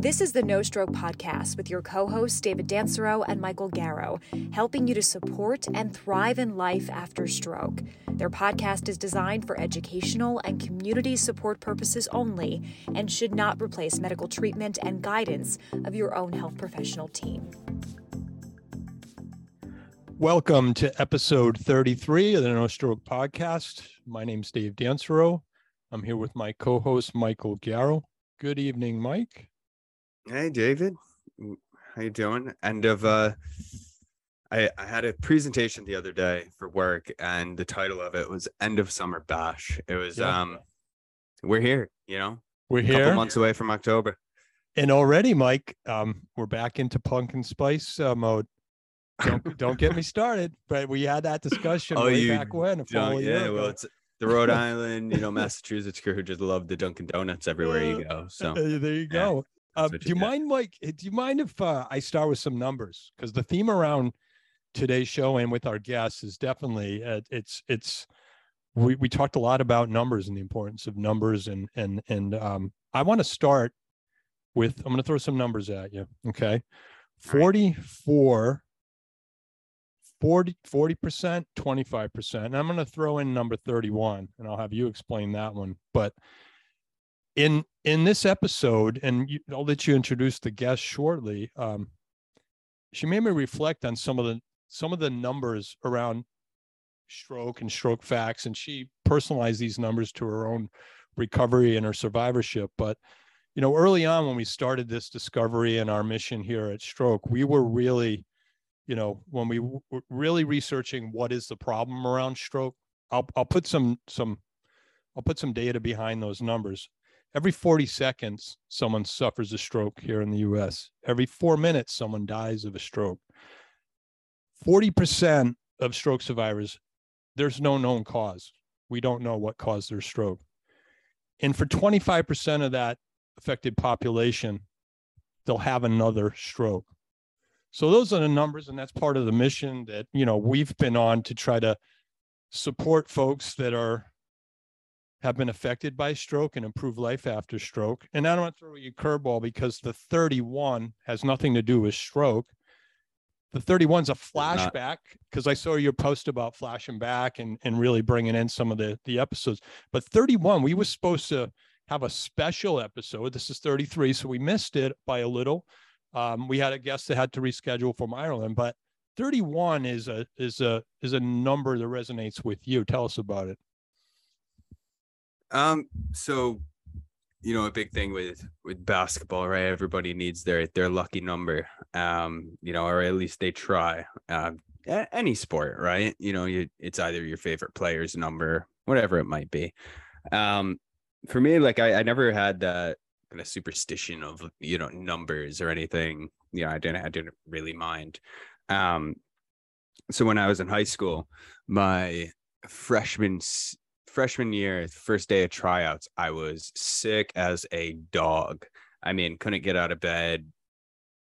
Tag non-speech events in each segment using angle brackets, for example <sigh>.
This is the No Stroke Podcast with your co hosts, David Dancero and Michael Garrow, helping you to support and thrive in life after stroke. Their podcast is designed for educational and community support purposes only and should not replace medical treatment and guidance of your own health professional team. Welcome to episode 33 of the No Stroke Podcast. My name is Dave Dancero. I'm here with my co host, Michael Garrow. Good evening, Mike. Hey, David. How you doing? End of uh I, I had a presentation the other day for work and the title of it was End of Summer Bash. It was Yeah. um we're here, you know, We're a couple here. months away from October. And already, Mike, um, we're back into pumpkin spice uh, mode. Don't, <laughs> don't get me started, but we had that discussion Oh, way back when. A Dunk- full year yeah, ago. well it's the Rhode <laughs> Island, you know, Massachusetts crew who just love the Dunkin' Donuts everywhere you go. So Uh, there you go. Uh, do you mind, Mike? uh, Do you mind if uh, I start with some numbers? Because the theme around today's show and with our guests is definitely uh, it's it's we we talked a lot about numbers and the importance of numbers and and and um, I want to start with I'm going to throw some numbers at you. Okay, All right. 44. 40 percent 25 percent and i'm going to throw in number 31 and i'll have you explain that one but in in this episode and you, i'll let you introduce the guest shortly um she made me reflect on some of the some of the numbers around stroke and stroke facts and she personalized these numbers to her own recovery and her survivorship. But you know early on when we started this discovery and our mission here at stroke we were really you know when we were really researching what is the problem around stroke i'll i'll put some some i'll put some data behind those numbers every 40 seconds someone suffers a stroke here in the us every 4 minutes someone dies of a stroke. 40% of stroke survivors there's no known cause. We don't know what caused their stroke. And for 25% of that affected population they'll have another stroke. So those are the numbers, and that's part of the mission that you know we've been on to try to support folks that are have been affected by stroke and improve life after stroke. And I don't want to throw you a curveball because the 31 has nothing to do with stroke. The 31 is a flashback because I saw your post about flashing back and and really bringing in some of the the episodes. But 31, we were supposed to have a special episode. This is 33, so we missed it by a little um, we had a guest that had to reschedule from Ireland, but 31 is a is a is a number that resonates with you. Tell us about it. Um, so you know, a big thing with with basketball, right? Everybody needs their their lucky number. Um, you know, or at least they try. Um, a- any sport, right? You know, you it's either your favorite player's number, whatever it might be. Um, for me, like I, I never had that kind of superstition of you know numbers or anything. You know, I didn't I didn't really mind. Um, so when I was in high school, my freshman freshman year, first day of tryouts, I was sick as a dog. I mean, couldn't get out of bed,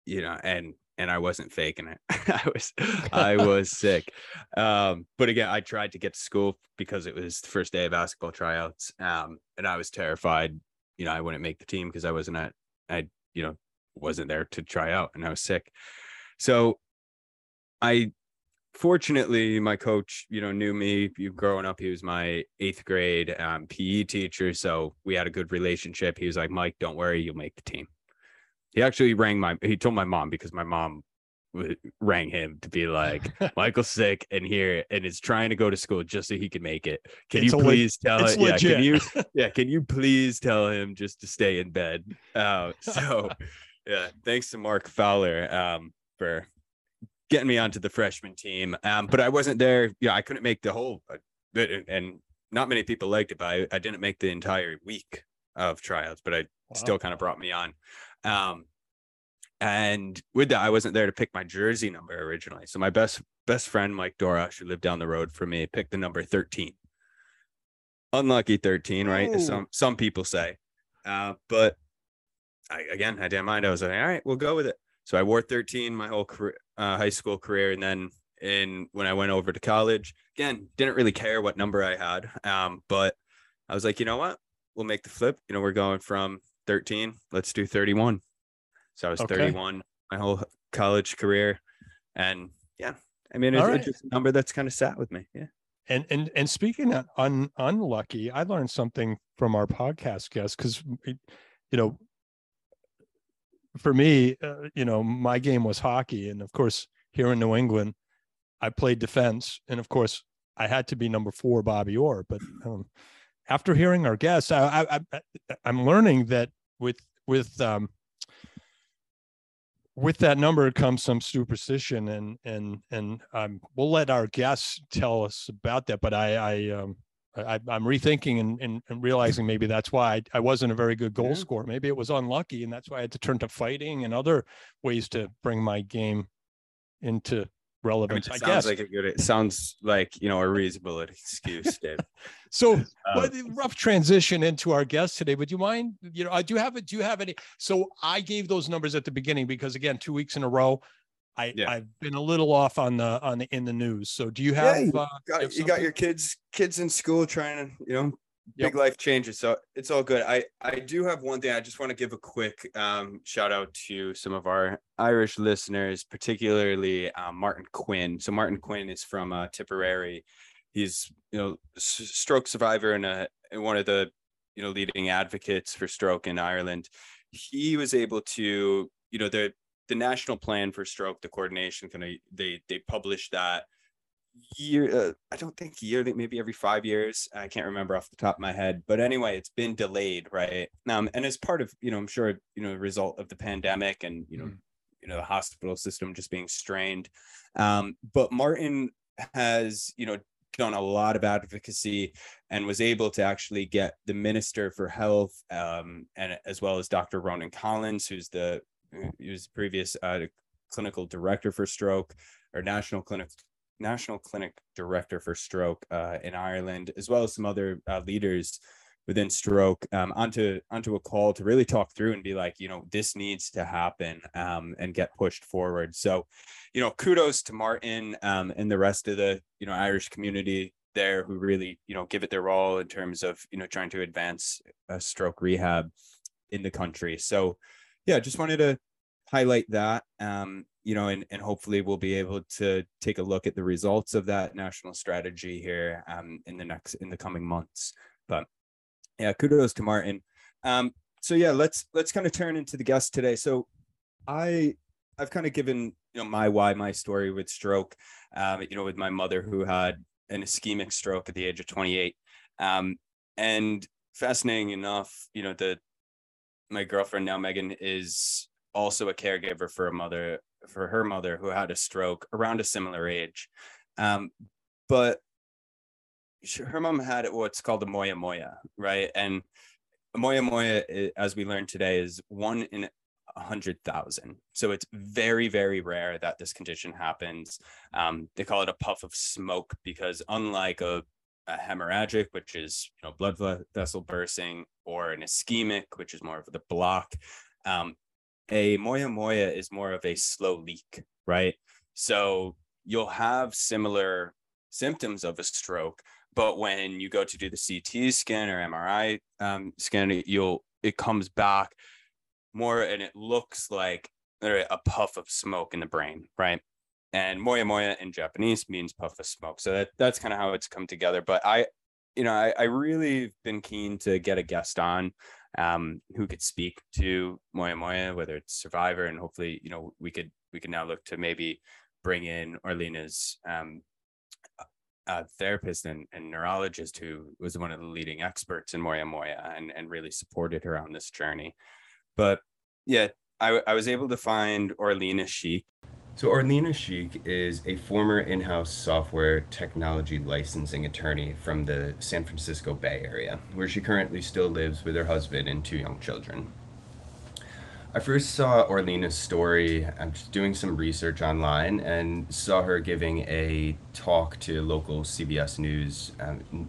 you know, and and I wasn't faking it. <laughs> I was I <laughs> was sick. Um, but again, I tried to get to school because it was the first day of basketball tryouts. Um, and I was terrified, you know, I wouldn't make the team because I wasn't at I, you know, wasn't there to try out and I was sick. So I fortunately my coach you know knew me you growing up he was my eighth grade um, pe teacher so we had a good relationship. He was like mike don't worry you'll make the team. He actually rang my he told my mom because my mom rang him to be like <laughs> michael's sick and here and is trying to go to school just so he can make it. Can It's you a le- please tell him yeah, legit. can you <laughs> yeah can you please tell him just to stay in bed? Uh, so <laughs> yeah thanks to mark fowler um, for getting me onto the freshman team. Um, but I wasn't there. Yeah, I couldn't make the whole, uh, and- not many people liked it. But I, I didn't make the entire week of tryouts, but I still kind of brought me on. Um, and with that, I wasn't there to pick my jersey number originally. So my best best friend Mike Dora, who lived down the road from me, picked the number thirteen. Unlucky thirteen, right? Oh. As Some some people say, uh, but I, again, I didn't mind. I was like, all right, we'll go with it. So I wore 13 my whole career, uh, high school career, and then in when I went over to college, again, didn't really care what number I had, um, but I was like, you know what, we'll make the flip. You know, we're going from 13, let's do 31. So I was Okay. 31 my whole college career, and yeah, I mean, it's, All it's just a number that's kind of sat with me. Yeah. And and and speaking of un, unlucky, I learned something from our podcast guest because you know, for me, uh, you know, my game was hockey, and of course, here in New England, I played defense, and of course, I had to be number four, Bobby Orr. But um, after hearing our guests, I, I'm learning that with with um, with that number comes some superstition and and and um, we'll let our guests tell us about that but i i um I, I'm rethinking and, and, and realizing maybe that's why I, I wasn't a very good goal Yeah. scorer. Maybe it was unlucky, and that's why I had to turn to fighting and other ways to bring my game into I mean, relevance. I, sounds guess. like a good. It sounds like you know a reasonable excuse, Dave. <laughs> so, Um, rough transition into our guest today. Would you mind? You know, I do have it. Do you have any? So I gave those numbers at the beginning because again, two weeks in a row, I Yeah. I've been a little off on the on the in the news. So do you Yeah, have? you uh, got, have you got your kids kids in school trying to you know Yep. big life changes so it's all good i i do have one thing i just want to give a quick um shout out to some of our irish listeners particularly um, martin quinn so martin quinn is from uh, tipperary he's you know stroke survivor and a and one of the you know leading advocates for stroke in ireland he was able to you know the the national plan for stroke the coordination kind of they they published that year uh, i don't think yearly maybe every five years i can't remember off the top of my head but anyway it's been delayed right um and as part of you know i'm sure you know a result of the pandemic and you know Mm. you know the hospital system just being strained um but martin has you know done a lot of advocacy and was able to actually get the minister for health um and as well as dr ronan collins who's the who's the previous uh, clinical director for stroke or national clinic national clinic director for stroke uh, in Ireland, as well as some other uh, leaders within stroke, um, onto onto a call to really talk through and be like, you know, this needs to happen um, and get pushed forward. So, you know, kudos to Martin um, and the rest of the you know Irish community there who really you know give it their all in terms of you know trying to advance uh, stroke rehab in the country. So, yeah, just wanted to highlight that um you know and and hopefully we'll be able to take a look at the results of that national strategy here um in the next in the coming months. But yeah kudos to martin. Um so yeah let's let's kind of turn into the guest today. So i i've kind of given you know my why my story with stroke um you know with my mother who had an ischemic stroke at the age of 28 um and fascinating enough you know the my girlfriend now megan is also a caregiver for a mother for her mother who had a stroke around a similar age. Um, but she, her mom had what's called a moya moya right? And moya moya as we learned today is one in a hundred thousand. So it's very very rare that this condition happens. Um, they call it a puff of smoke because unlike a, a hemorrhagic which is you know blood vessel bursting or an ischemic which is more of the block um, a moya moya is more of a slow leak, right? So you'll have similar symptoms of a stroke, but when you go to do the CT scan or MRI um, scan, you'll it comes back more and it looks like a puff of smoke in the brain, right? And moya moya in Japanese means puff of smoke. So that that's kind of how it's come together. But I, you know, I, I really been keen to get a guest on um, who could speak to Moya Moya, whether it's Survivor, and hopefully, you know, we could we could now look to maybe bring in Orlena's um, therapist and, and neurologist who was one of the leading experts in Moya Moya and, and really supported her on this journey. But yeah, I, I was able to find Orlena Sheik. So Orlena Sheik is a former in-house software technology licensing attorney from the San Francisco Bay Area, where she currently still lives with her husband and two young children. I first saw Orlena's story. I'm just doing some research online and saw her giving a talk to local CBS News. Um,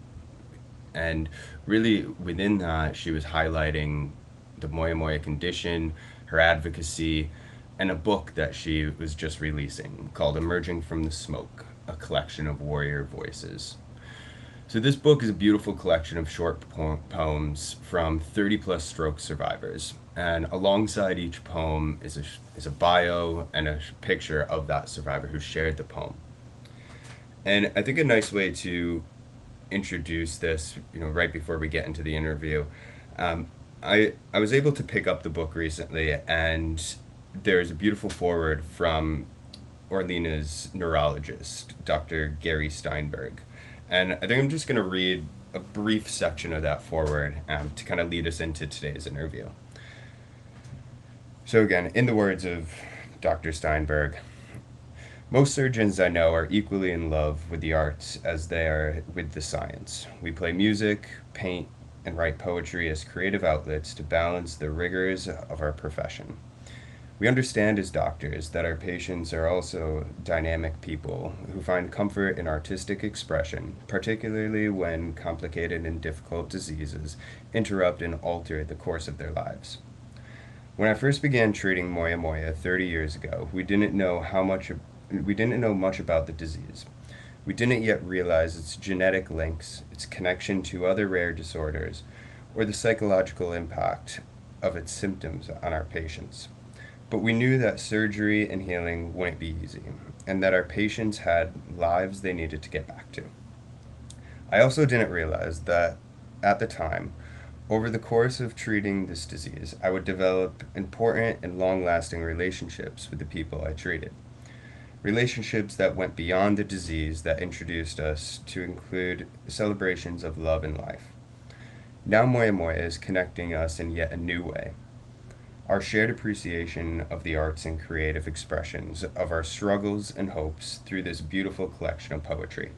and really, within that, she was highlighting the Moya Moya condition, her advocacy, and a book that she was just releasing called Emerging from the Smoke A Collection of Warrior Voices. So, this book is a beautiful collection of short po- poems from 30 plus stroke survivors. And alongside each poem is a, is a bio and a picture of that survivor who shared the poem. And I think a nice way to introduce this, you know, right before we get into the interview, um, I, I was able to pick up the book recently, and there's a beautiful foreword from Orlena's neurologist, Dr. Gary Steinberg. And I think I'm just going to read a brief section of that foreword um, to kind of lead us into today's interview. So, again, in the words of Dr. Steinberg, most surgeons I know are equally in love with the arts as they are with the science. We play music, paint, and write poetry as creative outlets to balance the rigors of our profession. We understand as doctors that our patients are also dynamic people who find comfort in artistic expression, particularly when complicated and difficult diseases interrupt and alter the course of their lives. When I first began treating moya moya 30 years ago, we didn't know how much we didn't know much about the disease. We didn't yet realize its genetic links, its connection to other rare disorders, or the psychological impact of its symptoms on our patients. But we knew that surgery and healing wouldn't be easy, and that our patients had lives they needed to get back to. I also didn't realize that at the time, over the course of treating this disease, I would develop important and long lasting relationships with the people I treated. Relationships that went beyond the disease that introduced us to include celebrations of love and life. Now Moya Moya is connecting us in yet a new way our shared appreciation of the arts and creative expressions of our struggles and hopes through this beautiful collection of poetry.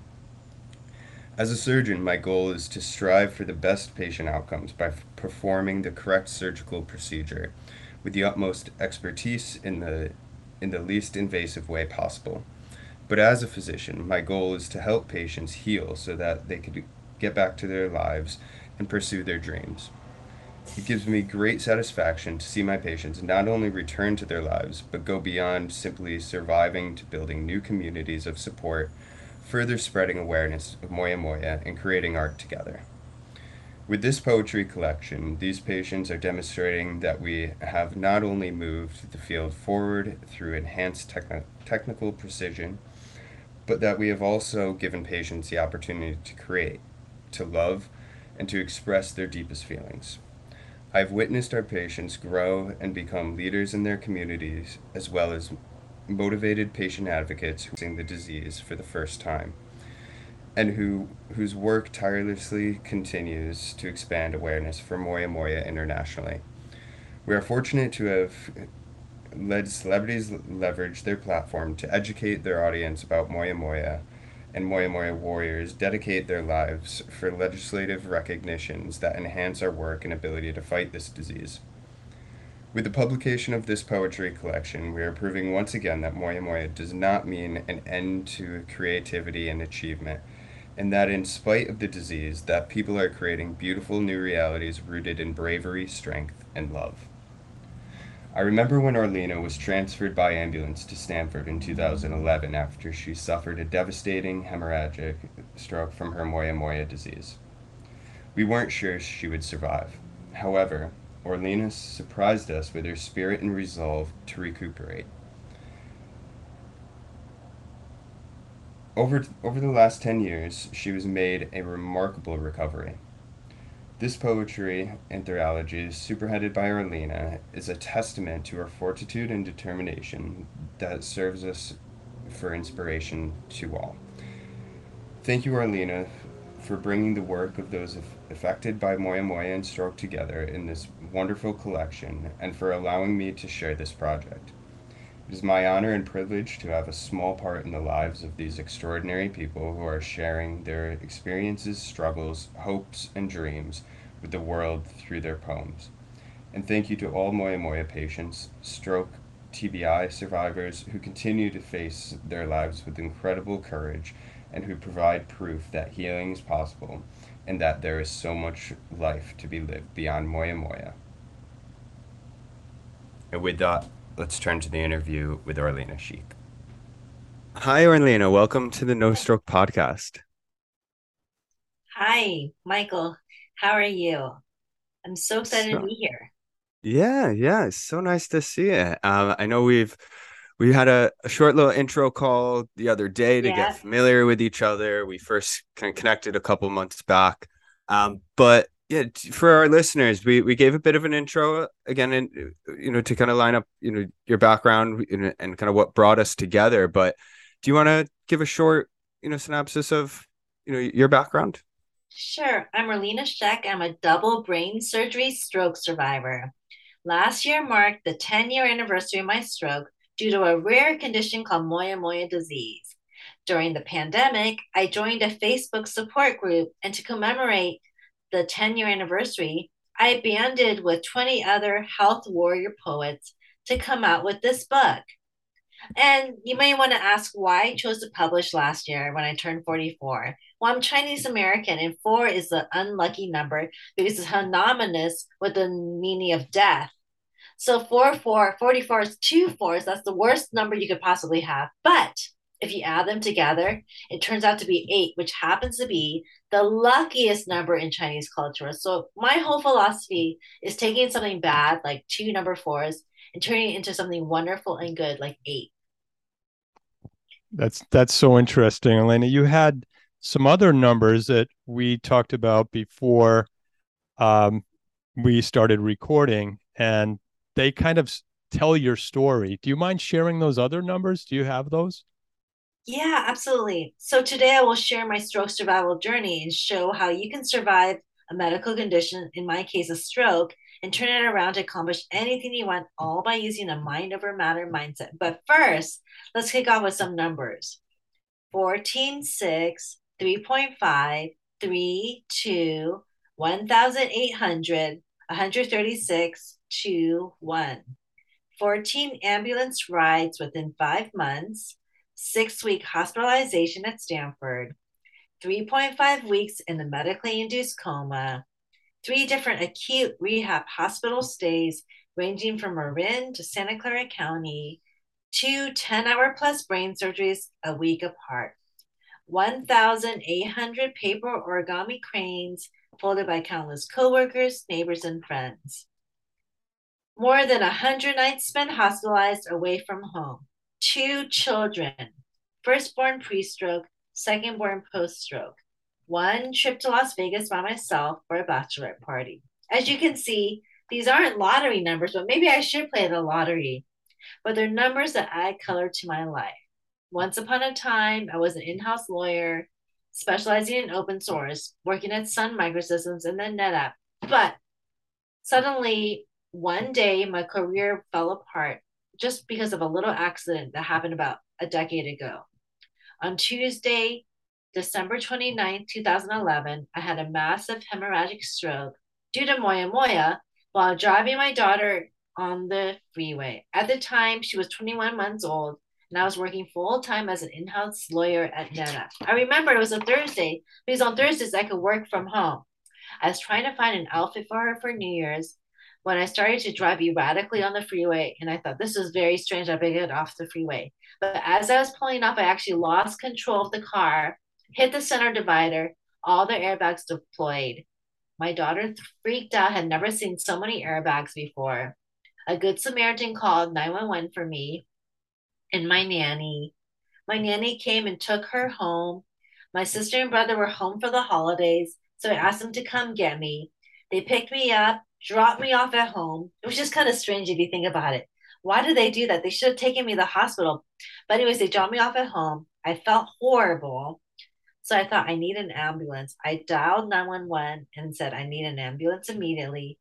As a surgeon, my goal is to strive for the best patient outcomes by f- performing the correct surgical procedure with the utmost expertise in the, in the least invasive way possible. But as a physician, my goal is to help patients heal so that they could get back to their lives and pursue their dreams. It gives me great satisfaction to see my patients not only return to their lives, but go beyond simply surviving to building new communities of support, further spreading awareness of Moya Moya and creating art together. With this poetry collection, these patients are demonstrating that we have not only moved the field forward through enhanced techni- technical precision, but that we have also given patients the opportunity to create, to love, and to express their deepest feelings. I've witnessed our patients grow and become leaders in their communities, as well as motivated patient advocates who are seeing the disease for the first time, and who whose work tirelessly continues to expand awareness for Moya Moya internationally. We are fortunate to have led celebrities leverage their platform to educate their audience about Moya Moya and Moya Moya warriors dedicate their lives for legislative recognitions that enhance our work and ability to fight this disease. With the publication of this poetry collection, we are proving once again that Moya Moya does not mean an end to creativity and achievement, and that in spite of the disease, that people are creating beautiful new realities rooted in bravery, strength, and love. I remember when Orlena was transferred by ambulance to Stanford in 2011 after she suffered a devastating hemorrhagic stroke from her Moya Moya disease. We weren't sure she would survive. However, Orlena surprised us with her spirit and resolve to recuperate. Over, over the last 10 years, she was made a remarkable recovery. This poetry anthology, superheaded by Orlena, is a testament to her fortitude and determination that serves us for inspiration to all. Thank you, Orlena, for bringing the work of those affected by Moya Moya and Stroke together in this wonderful collection and for allowing me to share this project. It is my honor and privilege to have a small part in the lives of these extraordinary people who are sharing their experiences, struggles, hopes, and dreams with the world through their poems. And thank you to all Moya Moya patients, stroke, TBI survivors who continue to face their lives with incredible courage and who provide proof that healing is possible and that there is so much life to be lived beyond Moya Moya. And with that, let's turn to the interview with Orlena Sheik. Hi, Orlena. Welcome to the No Stroke podcast. Hi, Michael. How are you? I'm so excited So, to be here. yeah, yeah, it's so nice to see you. Um, I know we've we had a, a short little intro call the other day to get familiar with each other. We first kind of connected a couple months back. Um, but yeah, for our listeners, we we gave a bit of an intro uh, again, and uh, you know, to kind of line up, you know, your background and, and kind of what brought us together. But do you want to give a short, you know, synopsis of, you know, your background? Sure. I'm Orlena Sheik. I'm a double brain surgery stroke survivor. Last year marked the 10 year anniversary of my stroke due to a rare condition called Moya Moya disease. During the pandemic, I joined a Facebook support group, and to commemorate the 10 year anniversary, I banded with 20 other health warrior poets to come out with this book. And you may want to ask why I chose to publish last year when I turned 44. Well, I'm Chinese American, and four is the unlucky number because it's synonymous with the meaning of death. So 4, 4, 44 is two fours. That's the worst number you could possibly have. But if you add them together, it turns out to be eight, which happens to be the luckiest number in Chinese culture. So my whole philosophy is taking something bad, like two number fours, and turning it into something wonderful and good, like eight. That's that's so interesting, Orlena. You had some other numbers that we talked about before um, we started recording, and they kind of tell your story. Do you mind sharing those other numbers? Do you have those? Yeah, absolutely. So today I will share my stroke survival journey and show how you can survive a medical condition, in my case, a stroke, and turn it around to accomplish anything you want, all by using a mind over matter mindset. But first, let's kick off with some numbers 14, 6, 3.5, 3, 2, 1,800, 136, 2, 1. 14 ambulance rides within five months, six week hospitalization at Stanford, 3.5 weeks in the medically induced coma, three different acute rehab hospital stays ranging from Marin to Santa Clara County, two 10 hour plus brain surgeries a week apart, 1,800 paper origami cranes folded by countless coworkers, neighbors, and friends. More than 100 nights spent hospitalized away from home. Two children, firstborn pre stroke, secondborn post stroke. One trip to Las Vegas by myself for a bachelorette party. As you can see, these aren't lottery numbers, but maybe I should play the lottery. But they're numbers that add color to my life. Once upon a time, I was an in house lawyer specializing in open source, working at Sun Microsystems and then NetApp. But suddenly, one day, my career fell apart just because of a little accident that happened about a decade ago. On Tuesday, December 29, 2011, I had a massive hemorrhagic stroke due to Moya Moya while driving my daughter on the freeway. At the time, she was 21 months old, and I was working full time as an in house lawyer at NetApp. I remember it was a Thursday because on Thursdays I could work from home. I was trying to find an outfit for her for New Year's when I started to drive erratically on the freeway, and I thought this was very strange. I better get off the freeway. But as I was pulling off, I actually lost control of the car, hit the center divider, all the airbags deployed. My daughter freaked out, had never seen so many airbags before. A good Samaritan called 911 for me and my nanny. My nanny came and took her home. My sister and brother were home for the holidays, so I asked them to come get me. They picked me up, dropped me off at home. It was just kind of strange if you think about it. Why did they do that? They should have taken me to the hospital. But, anyways, they dropped me off at home. I felt horrible. So I thought, I need an ambulance. I dialed 911 and said, I need an ambulance immediately.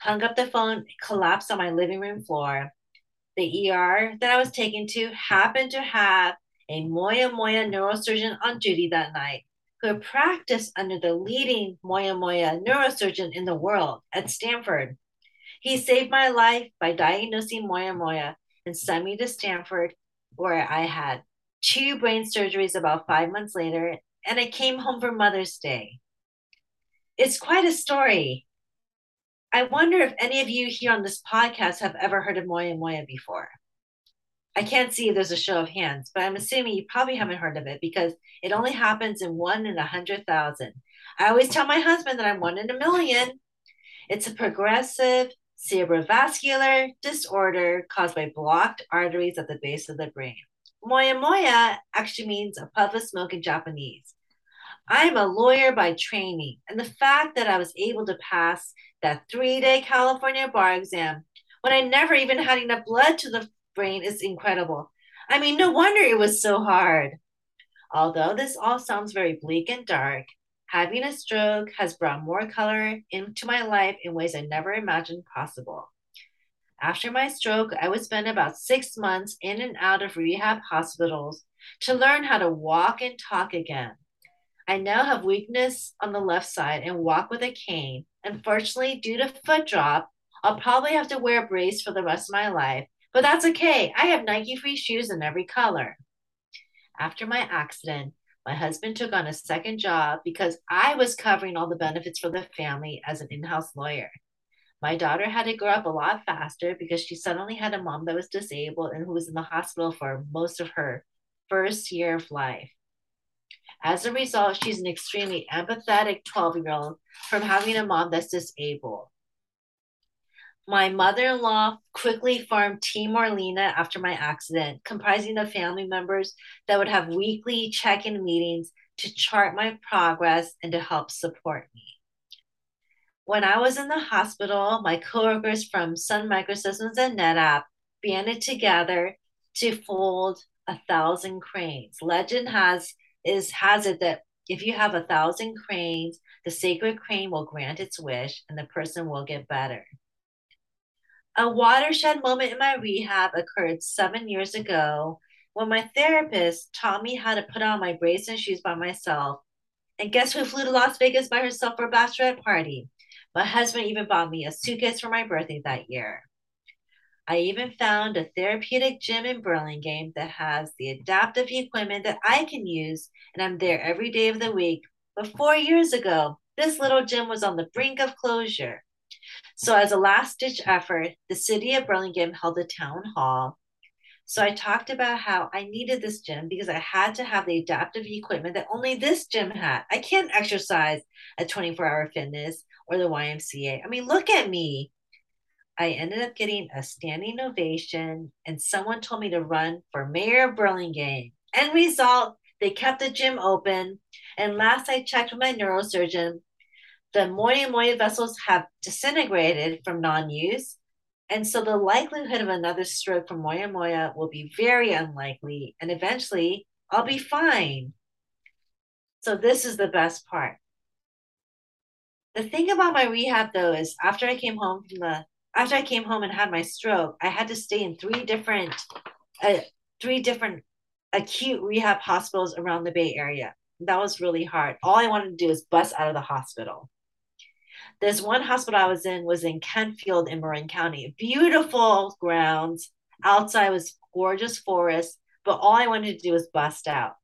Hung up the phone, collapsed on my living room floor. The ER that I was taken to happened to have a Moya Moya neurosurgeon on duty that night who practiced under the leading Moya Moya neurosurgeon in the world at Stanford. He saved my life by diagnosing Moya Moya and sent me to Stanford, where I had two brain surgeries about five months later, and I came home for Mother's Day. It's quite a story. I wonder if any of you here on this podcast have ever heard of Moya Moya before. I can't see there's a show of hands, but I'm assuming you probably haven't heard of it because it only happens in one in a hundred thousand. I always tell my husband that I'm one in a million. It's a progressive cerebrovascular disorder caused by blocked arteries at the base of the brain. Moya moya actually means a puff of smoke in Japanese. I'm a lawyer by training, and the fact that I was able to pass that three day California bar exam when I never even had enough blood to the brain is incredible. I mean, no wonder it was so hard. Although this all sounds very bleak and dark, having a stroke has brought more color into my life in ways I never imagined possible. After my stroke, I would spend about six months in and out of rehab hospitals to learn how to walk and talk again. I now have weakness on the left side and walk with a cane. Unfortunately, due to foot drop, I'll probably have to wear a brace for the rest of my life, but that's okay. I have Nike free shoes in every color. After my accident, my husband took on a second job because I was covering all the benefits for the family as an in house lawyer. My daughter had to grow up a lot faster because she suddenly had a mom that was disabled and who was in the hospital for most of her first year of life. As a result, she's an extremely empathetic 12 year old from having a mom that's disabled. My mother in law quickly formed Team Orlena after my accident, comprising of family members that would have weekly check in meetings to chart my progress and to help support me. When I was in the hospital, my coworkers from Sun Microsystems and NetApp banded together to fold a thousand cranes. Legend has is has it that if you have a thousand cranes, the sacred crane will grant its wish and the person will get better. A watershed moment in my rehab occurred seven years ago when my therapist taught me how to put on my brace and shoes by myself. And guess who flew to Las Vegas by herself for a bachelorette party? My husband even bought me a suitcase for my birthday that year. I even found a therapeutic gym in Burlingame that has the adaptive equipment that I can use, and I'm there every day of the week. But four years ago, this little gym was on the brink of closure. So, as a last ditch effort, the city of Burlingame held a town hall. So, I talked about how I needed this gym because I had to have the adaptive equipment that only this gym had. I can't exercise at 24 hour fitness or the YMCA. I mean, look at me. I ended up getting a standing ovation, and someone told me to run for mayor of Burlingame. End result, they kept the gym open. And last I checked with my neurosurgeon, the moya moya vessels have disintegrated from non-use. And so the likelihood of another stroke from moya moya will be very unlikely. And eventually I'll be fine. So this is the best part. The thing about my rehab though is after I came home from the after I came home and had my stroke, I had to stay in three different uh, three different acute rehab hospitals around the Bay Area. That was really hard. All I wanted to do was bust out of the hospital. This one hospital I was in was in Kentfield in Marin County. Beautiful grounds. Outside was gorgeous forest, but all I wanted to do was bust out.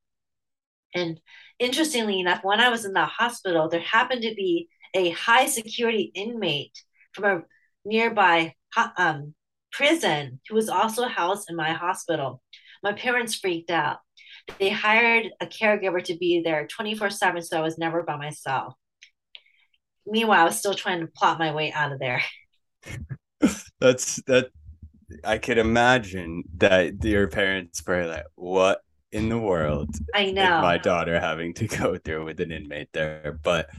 And interestingly enough, when I was in the hospital, there happened to be a high security inmate from a nearby um, prison who was also housed in my hospital. My parents freaked out. They hired a caregiver to be there 24 7, so I was never by myself. Meanwhile, I was still trying to plot my way out of there. <laughs> That's that. I could imagine that your parents were like, "What in the world?" I know my daughter having to <laughs> go through with an inmate there. But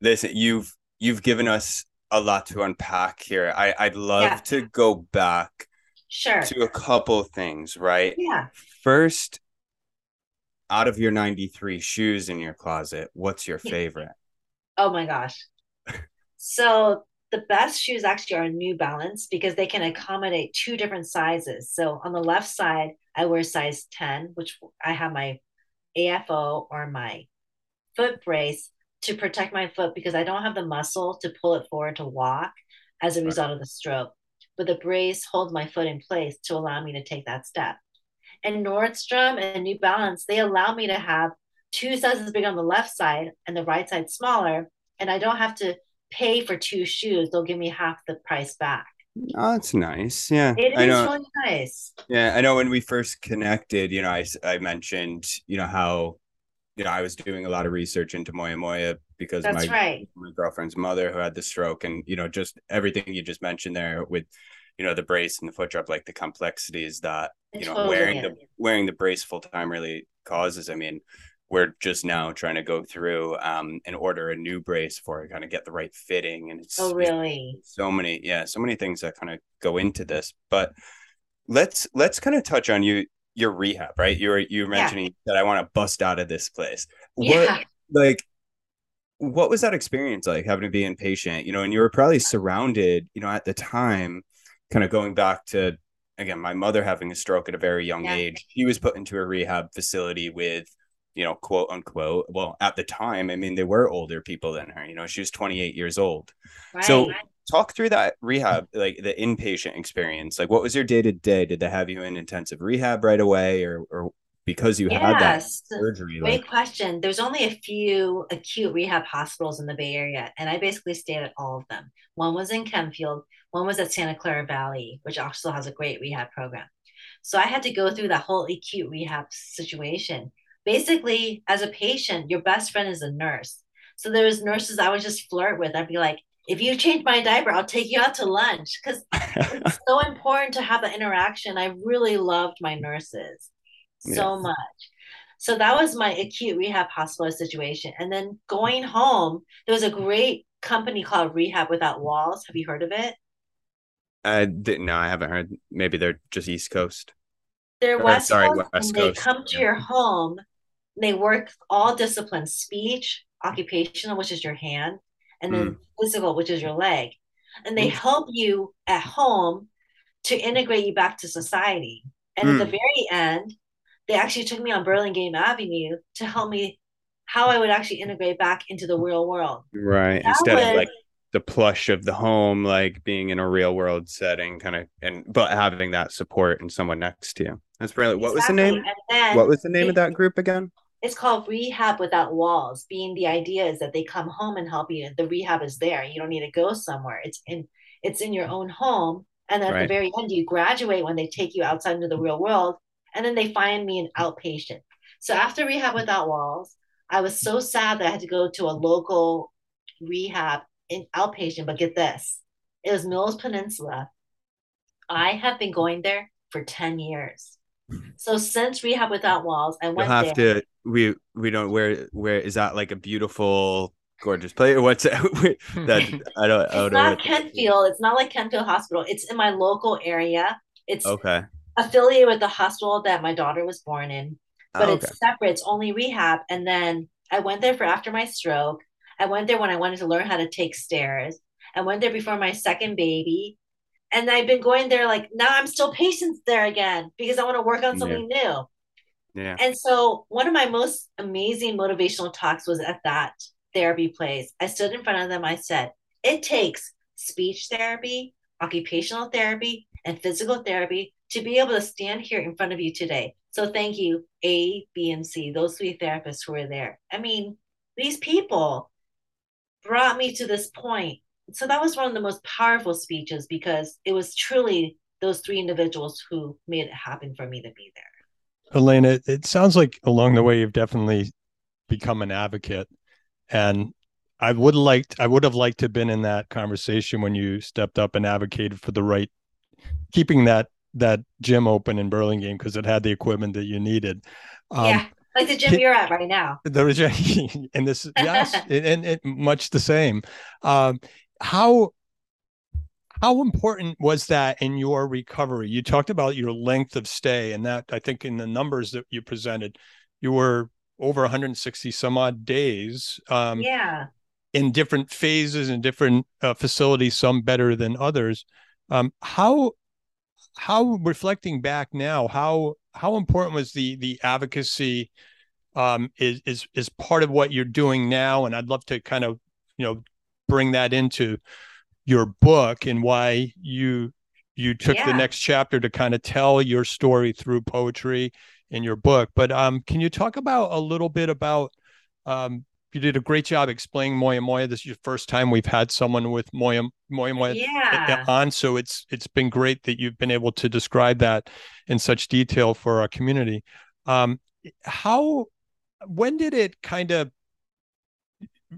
listen, you've you've given us a lot to unpack here. I I'd love yeah. to go back sure to a couple things, right? Yeah. First, out of your 93 shoes in your closet, what's your favorite? Oh my gosh. So the best shoes actually are New Balance because they can accommodate two different sizes. So on the left side, I wear size 10, which I have my AFO or my foot brace to protect my foot because I don't have the muscle to pull it forward to walk as a result of the stroke. But the brace holds my foot in place to allow me to take that step. And Nordstrom and New Balance, they allow me to have two sizes big on the left side and the right side smaller. And I don't have to pay for two shoes. They'll give me half the price back. Oh, that's nice. Yeah. It I is know. really nice. Yeah. I know when we first connected, you know, I, I mentioned, you know, how you know, I was doing a lot of research into Moya Moya because That's my right. my girlfriend's mother who had the stroke, and you know, just everything you just mentioned there with, you know, the brace and the foot drop, like the complexities that you know totally wearing the wearing the brace full time really causes. I mean, we're just now trying to go through um and order a new brace for it, kind of get the right fitting, and it's Oh, really? so many yeah so many things that kind of go into this but let's let's kind of touch on you your rehab right you were you were Yeah. mentioning that i want to bust out of this place Yeah. what like what was that experience like having to be inpatient you know and you were probably surrounded you know at the time kind of going back to again my mother having a stroke at a very young Yeah. age she was put into a rehab facility with you know quote unquote well at the time i mean they were older people than her you know she was 28 years old Right. so talk through that rehab, like the inpatient experience. Like what was your day to day? Did they have you in intensive rehab right away or or because you had that surgery? Great Like question. There's only a few acute rehab hospitals in the Bay Area, and I basically stayed at all of them. One was in Kentfield, one was at Santa Clara Valley, which also has a great rehab program. So I had to go through that whole acute rehab situation. Basically, as a patient, your best friend is a nurse. So there was nurses I would just flirt with. I'd be like, if you change my diaper, I'll take you out to lunch because <laughs> it's so important to have that interaction. I really loved my nurses so much. So that was my acute rehab hospital situation. And then going home, there was a great company called Rehab Without Walls. Have you heard of it? I didn't know. I haven't heard. Maybe they're just East Coast. They're Or, West sorry, Coast, West and they Coast. come to your home. They work all disciplines: speech, occupational, which is your hand, and then physical, which is your leg. And they Mm. help you at home to integrate you back to society. And at the very end, they actually took me on Burlingame Avenue to help me how I would actually integrate back into the real world. Right. That Instead was- of like the plush of the home, like being in a real world setting, kind of, and but having that support and someone next to you. That's brilliant. What was the name? What was the name of that group again? It's called Rehab Without Walls. Being the idea is that they come home and help you. The rehab is there. You don't need to go somewhere. It's in it's in your own home. And at Right. the very end, you graduate when they take you outside into the real world. And then they find me an outpatient. So after Rehab Without Walls, I was so sad that I had to go to a local rehab in outpatient. But get this, it was Mills Peninsula. I have been going there for 10 years. So since Rehab Without Walls, I went You'll have there. to. We we don't. Where where is that? Like a beautiful, gorgeous place? <laughs> What's <laughs> that I don't. I don't It's know. not Kentfield. It's not like Kentfield Hospital. It's in my local area. It's Okay. affiliated with the hospital that my daughter was born in, but Oh, okay. it's separate. It's only rehab. And then I went there for after my stroke. I went there when I wanted to learn how to take stairs. I went there before my second baby. And I've been going there like now I'm still patients there again because I want to work on Yeah. something new. Yeah. And so one of my most amazing motivational talks was at that therapy place. I stood in front of them. I said, it takes speech therapy, occupational therapy, and physical therapy to be able to stand here in front of you today. So thank you, A, B, and C, those three therapists who were there. I mean, these people brought me to this point. So that was one of the most powerful speeches because it was truly those three individuals who made it happen for me to be there. Orlena, it- sounds like along the way you've definitely become an advocate, and I would like I would have liked to have been in that conversation when you stepped up and advocated for the right keeping that that gym open in Burlingame because it had the equipment that you needed. Um, yeah, like the gym can- you're at right now. there was <laughs> and this yes <laughs> and, and, and much the same um how how important was that in your recovery? You talked about your length of stay and that i think in the numbers that you presented you were over 160 some odd days um yeah, in different phases and different uh, facilities some better than others. Um how how reflecting back now how how important was the the advocacy um is is is part of what you're doing now? And i'd love to kind of you know bring that into your book and why you you took the next chapter to kind of tell your story through poetry in your book but um can you talk about a little bit about um you did a great job explaining Moya Moya. This is your first time we've had someone with Moya Moya Moya yeah, on, so it's it's been great that you've been able to describe that in such detail for our community. Um, how when did it kind of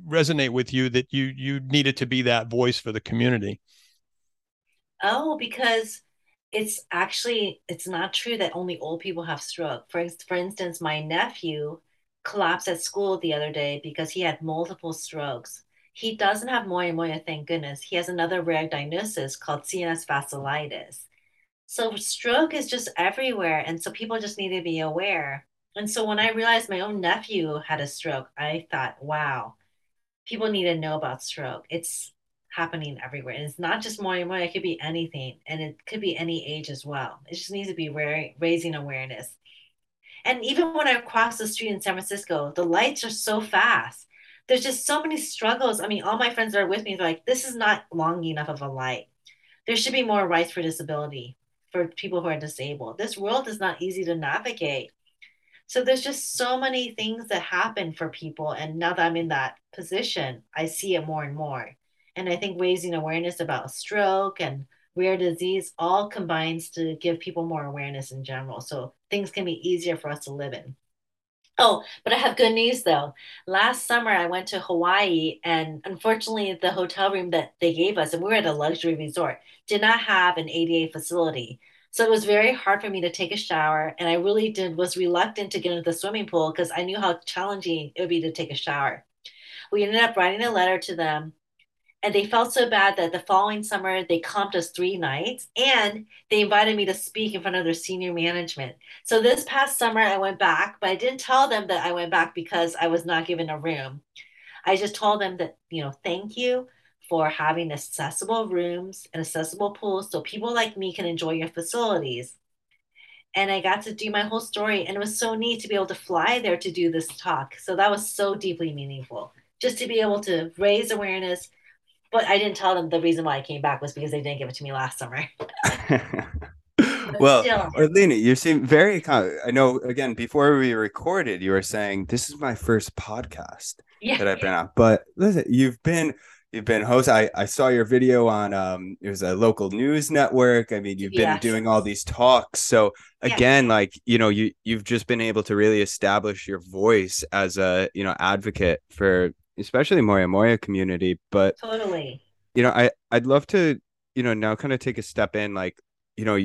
resonate with you that you you needed to be that voice for the community? Oh, because it's actually it's not true that only old people have stroke. For for instance, my nephew collapsed at school the other day because he had multiple strokes. He doesn't have moya moya, thank goodness. He has another rare diagnosis called CNS vasculitis. So stroke is just everywhere, and so people just need to be aware. And so when I realized my own nephew had a stroke, I thought, wow, people need to know about stroke. It's happening everywhere. And it's not just moya moya, it could be anything. And it could be any age as well. It just needs to be raising awareness. And even when I cross the street in San Francisco, the lights are so fast. There's just so many struggles. I mean, all my friends that are with me, they're like, this is not long enough of a light. There should be more rights for disability for people who are disabled. This world is not easy to navigate. So there's just so many things that happen for people. And now that I'm in that position, I see it more and more. And I think raising awareness about stroke and rare disease all combines to give people more awareness in general. So things can be easier for us to live in. Oh, but I have good news though. Last summer I went to Hawaii and unfortunately the hotel room that they gave us, and we were at a luxury resort, did not have an ADA facility. So it was very hard for me to take a shower. And I really did was reluctant to get into the swimming pool because I knew how challenging it would be to take a shower. We ended up writing a letter to them and they felt so bad that the following summer they comped us three nights and they invited me to speak in front of their senior management. So this past summer I went back, but I didn't tell them that I went back because I was not given a room. I just told them that, you know, thank you for having accessible rooms and accessible pools so people like me can enjoy your facilities. And I got to do my whole story, and it was so neat to be able to fly there to do this talk. So that was so deeply meaningful just to be able to raise awareness. But I didn't tell them the reason why I came back was because they didn't give it to me last summer. <laughs> <laughs> well, Orlena, you seem very. I know. Again, before we recorded, you were saying this is my first podcast yeah, that I've been on. But listen, you've been you've been host. I, I saw your video on um it was a local news network. I mean, you've been yes. doing all these talks. So again, like, you know, you you've just been able to really establish your voice as a, you know, advocate for especially Moya Moya community. But totally. You know, I I'd love to, you know, now kind of take a step in like, you know,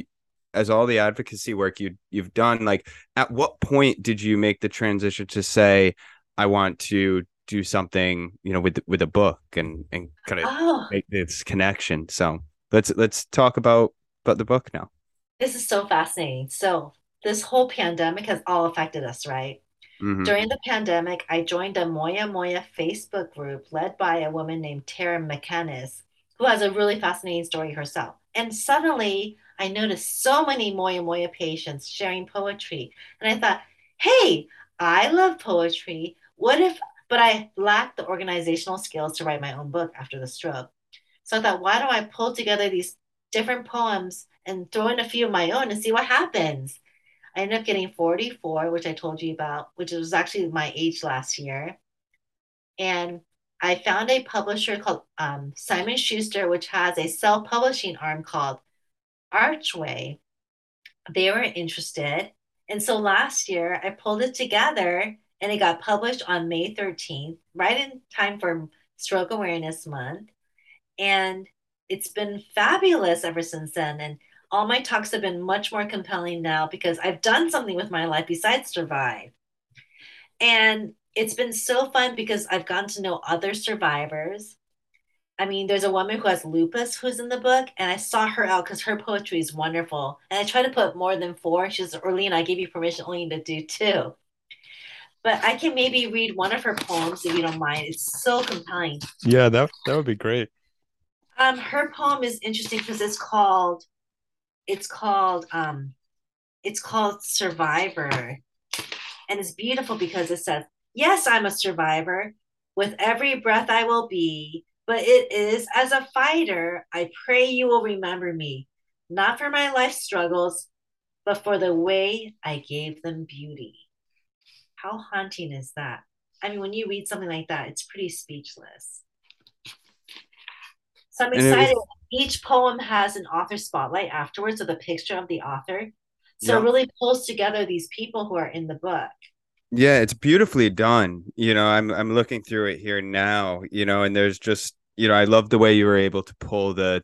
as all the advocacy work you you've done, like at what point did you make the transition to say I want to do something you know with with a book and and kind of oh. make this connection. So let's let's talk about about the book now. This is so fascinating. So this whole pandemic has all affected us right? Mm-hmm. during the pandemic i joined a moya moya facebook group led by a woman named tara mckennis who has a really fascinating story herself. And suddenly i noticed so many moya moya patients sharing poetry. And i thought hey i love poetry. What if but I lacked the organizational skills to write my own book after the stroke. So I thought, why don't I pull together these different poems and throw in a few of my own and see what happens? I ended up getting 44, which I told you about, which was actually my age last year. And I found a publisher called um, Simon Schuster, which has a self publishing arm called Archway. They were interested. And so last year I pulled it together and it got published on May 13th, right in time for Stroke Awareness Month. And it's been fabulous ever since then. And all my talks have been much more compelling now because I've done something with my life besides survive. And it's been so fun because I've gotten to know other survivors. I mean, there's a woman who has lupus who's in the book, and I saw her out because her poetry is wonderful. And I try to put more than four. She says, Orlena, I gave you permission, Orlena, to do two but I can maybe read one of her poems if you don't mind. It's so compelling. Yeah, that that would be great. Um, her poem is interesting because it's called, it's called, um, it's called Survivor, and it's beautiful because it says, "Yes, I'm a survivor. With every breath I will be, but it is as a fighter. I pray you will remember me, not for my life struggles, but for the way I gave them beauty." How haunting is that? I mean, when you read something like that, it's pretty speechless. So I'm excited. Was, Each poem has an author spotlight afterwards with a picture of the author. So it really pulls together these people who are in the book. Yeah, it's beautifully done. You know, I'm I'm looking through it here now, you know, and there's just, you know, I love the way you were able to pull the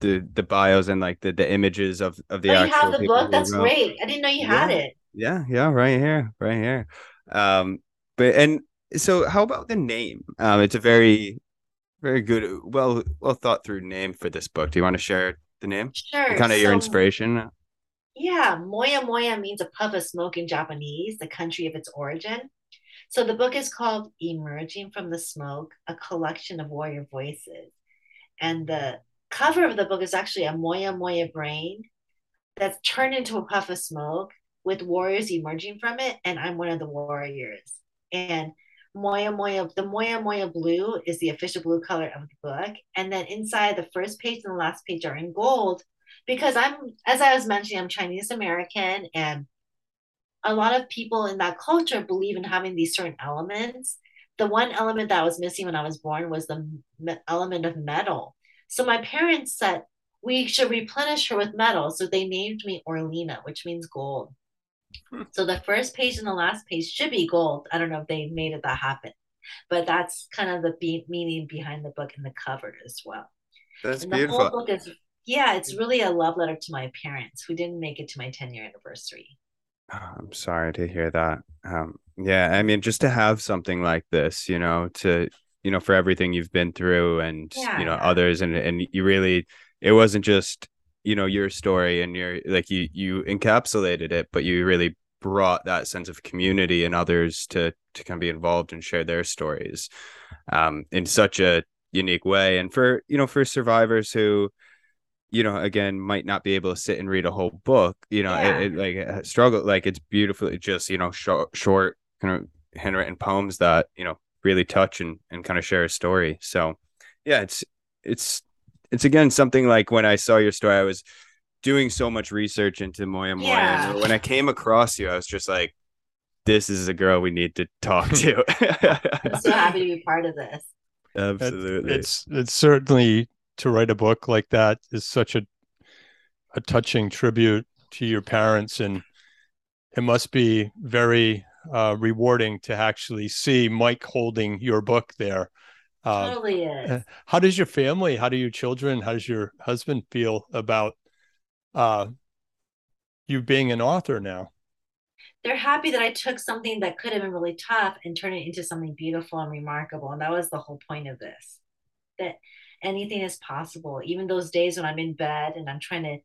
the the bios and like the the images of of the oh, you have the book? That's great. I didn't know you had it. Yeah, yeah, right here, right here. Um, but and so how about the name? Um, it's a very, very good, well, well thought through name for this book. Do you want to share the name? Sure. Kind of your inspiration? Yeah, Moya Moya means a puff of smoke in Japanese, the country of its origin. So the book is called Emerging from the Smoke, a collection of warrior voices. And the cover of the book is actually a Moya Moya brain that's turned into a puff of smoke with warriors emerging from it. And I'm one of the warriors. And Moya Moya, the Moya Moya blue is the official blue color of the book. And then inside the first page and the last page are in gold because I'm, as I was mentioning, I'm Chinese American, and a lot of people in that culture believe in having these certain elements. The one element that was missing when I was born was the me- element of metal. So my parents said we should replenish her with metal. So they named me Orlena, which means gold. So the first page and the last page should be gold. I don't know if they made it that happen, but that's kind of the be- meaning behind the book and the cover as well. That's And the beautiful. whole book is, yeah, it's really a love letter to my parents who didn't make it to my 10 year anniversary. Oh, I'm sorry to hear that. Um, yeah, I mean, just to have something like this, you know, to you know, for everything you've been through and you know others, and and you really, it wasn't just you know your story and your like you you encapsulated it, but you really brought that sense of community and others to to kind of be involved and share their stories, um, in such a unique way. And for you know, for survivors who you know again might not be able to sit and read a whole book you know Yeah. it, it like it struggle like it's beautifully just you know short, short kind of handwritten poems that you know really touch and and kind of share a story so yeah it's it's it's again something like when i saw your story i was doing so much research into moya moya Yeah. and when i came across you i was just like this is a girl we need to talk to I'm so <laughs> happy to be part of this. Absolutely it's it's certainly to write a book like that is such a a touching tribute to your parents and it must be very uh, rewarding to actually see Mike holding your book there. Uh, totally is. uh, how does your family, how do your children, how does your husband feel about uh, you being an author now? They're happy that I took something that could have been really tough and turned it into something beautiful and remarkable. And that was the whole point of this that anything is possible. Even those days when I'm in bed and I'm trying to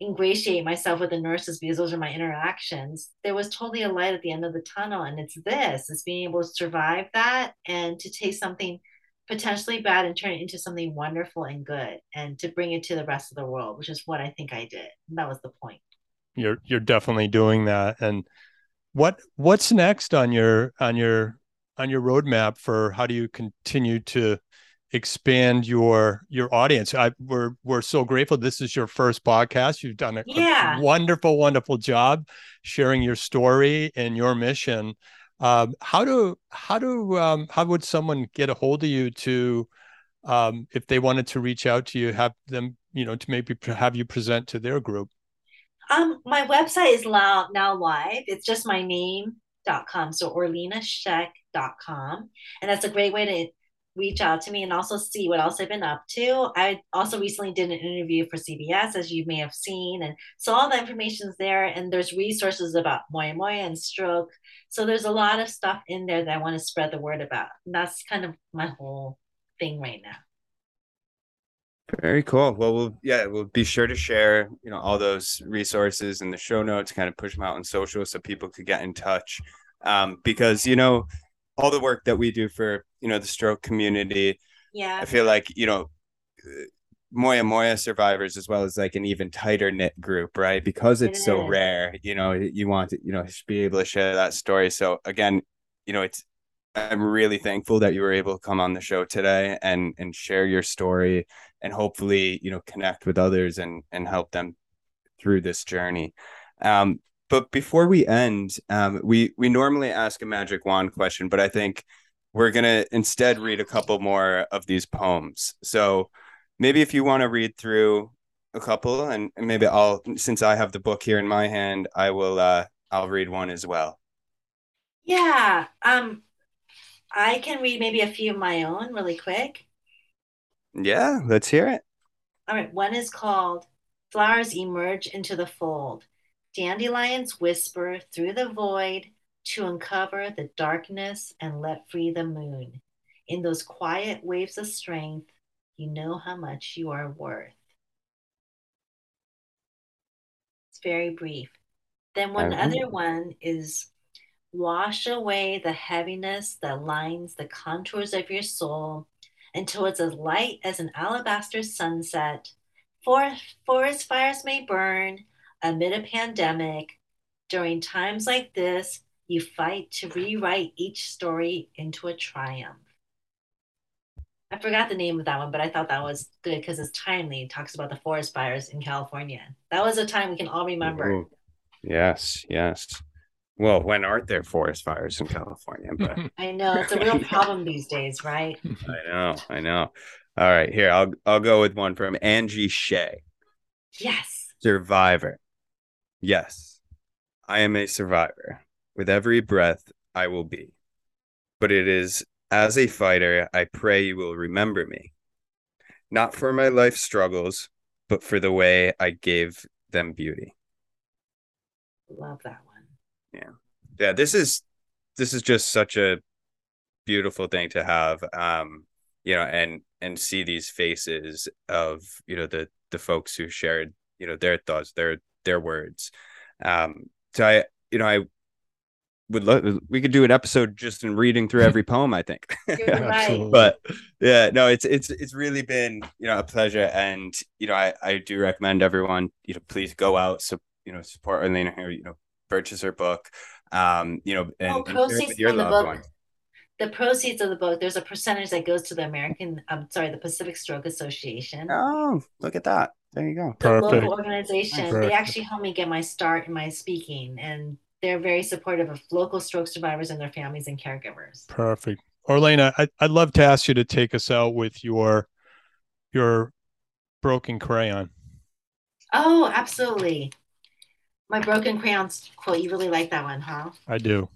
ingratiate myself with the nurses because those are my interactions, there was totally a light at the end of the tunnel. And it's this it's being able to survive that and to take something potentially bad and turn it into something wonderful and good and to bring it to the rest of the world, which is what I think I did. And that was the point. You're you're definitely doing that. And what what's next on your on your on your roadmap for how do you continue to expand your your audience? I we're we're so grateful. This is your first podcast. You've done a, a wonderful, wonderful job sharing your story and your mission. Um, how do how do um, how would someone get a hold of you to um, if they wanted to reach out to you, have them you know to maybe have you present to their group? Um, my website is now, now live. It's just my name dot com So orlenasheik.com. And that's a great way to reach out to me and also see what else I've been up to. I also recently did an interview for CBS, as you may have seen. And so all the information's there. And there's resources about Moya Moya and stroke. So there's a lot of stuff in there that I want to spread the word about. And that's kind of my whole thing right now. Very cool. Well, we'll yeah, we'll be sure to share, you know, all those resources in the show notes, kind of push them out on social so people could get in touch. Um, because you know, all the work that we do for you know the stroke community, Yeah. I feel like you know, Moya Moya survivors as well as like an even tighter knit group, right? Because it's It so rare, you know, you want to, you know, be able to share that story. So again, you know, it's I'm really thankful that you were able to come on the show today and and share your story and hopefully, you know, connect with others and and help them through this journey. Um, but before we end, um, we we normally ask a magic wand question, but I think we're gonna instead read a couple more of these poems. So maybe if you want to read through a couple, and, and maybe I'll since I have the book here in my hand, I will uh I'll read one as well. Yeah. Um, I can read maybe a few of my own really quick. Yeah, let's hear it. All right. One is called Flowers Emerge into the Fold. Dandelions whisper through the void to uncover the darkness and let free the moon. In those quiet waves of strength, you know how much you are worth. It's very brief. Then one other one is wash away the heaviness that lines the contours of your soul until it's as light as an alabaster sunset. For forest fires may burn amid a pandemic. During times like this, you fight to rewrite each story into a triumph. I forgot the name of that one, but I thought that was good because it's timely. It talks about the forest fires in California. That was a time we can all remember. Ooh. Yes, yes. Well, when aren't there forest fires in California? But <laughs> I know it's a real problem these days, right? I know, I know. All right, here I'll I'll go with one from Angie Shea. Yes. Survivor. Yes, I am a survivor. With every breath, I will be. But it is as a fighter, I pray you will remember me. Not for my life struggles, but for the way I gave them beauty. Love that one. Yeah, Yeah, this is this is just such a beautiful thing to have. Um, you know, and and see these faces of, you know, the the folks who shared, you know, their thoughts, their their words. Um, so I, you know, I would love we could do an episode just in reading through every <laughs> poem, I think. <laughs> Right. But yeah no it's it's it's really been you know a pleasure and you know i i do recommend everyone you know please go out so you know support Elena here you know purchase her book um you know and, Oh, and share it proceeds with your from the loved book. ones The proceeds of the book, there's a percentage that goes to the American, I'm sorry, the Pacific Stroke Association. oh look at that there you go the Perfect. local organization. Perfect. They actually helped me get my start in my speaking, and they're very supportive of local stroke survivors and their families and caregivers. Perfect. Orlena, I, I'd love to ask you to take us out with your your broken crayon. Oh, absolutely. My broken crayons quote. You really like that one, huh? I do.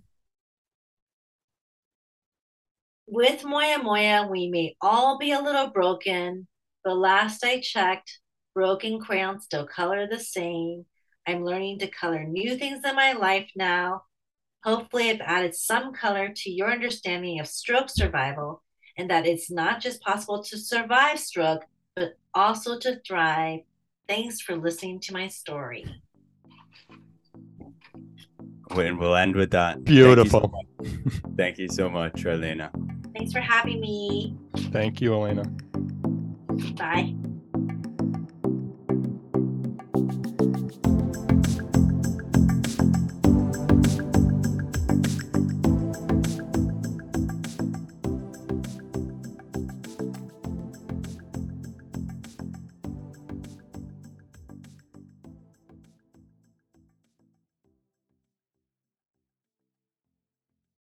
With Moya Moya, we may all be a little broken, but last I checked, broken crayons still color the same. I'm learning to color new things in my life now. Hopefully, I've added some color to your understanding of stroke survival and that it's not just possible to survive stroke, but also to thrive. Thanks for listening to my story. and we'll end with that Beautiful. thank you so much, Thank you so much Elena Thanks for having me. Thank you, Elena. Bye. Thank you.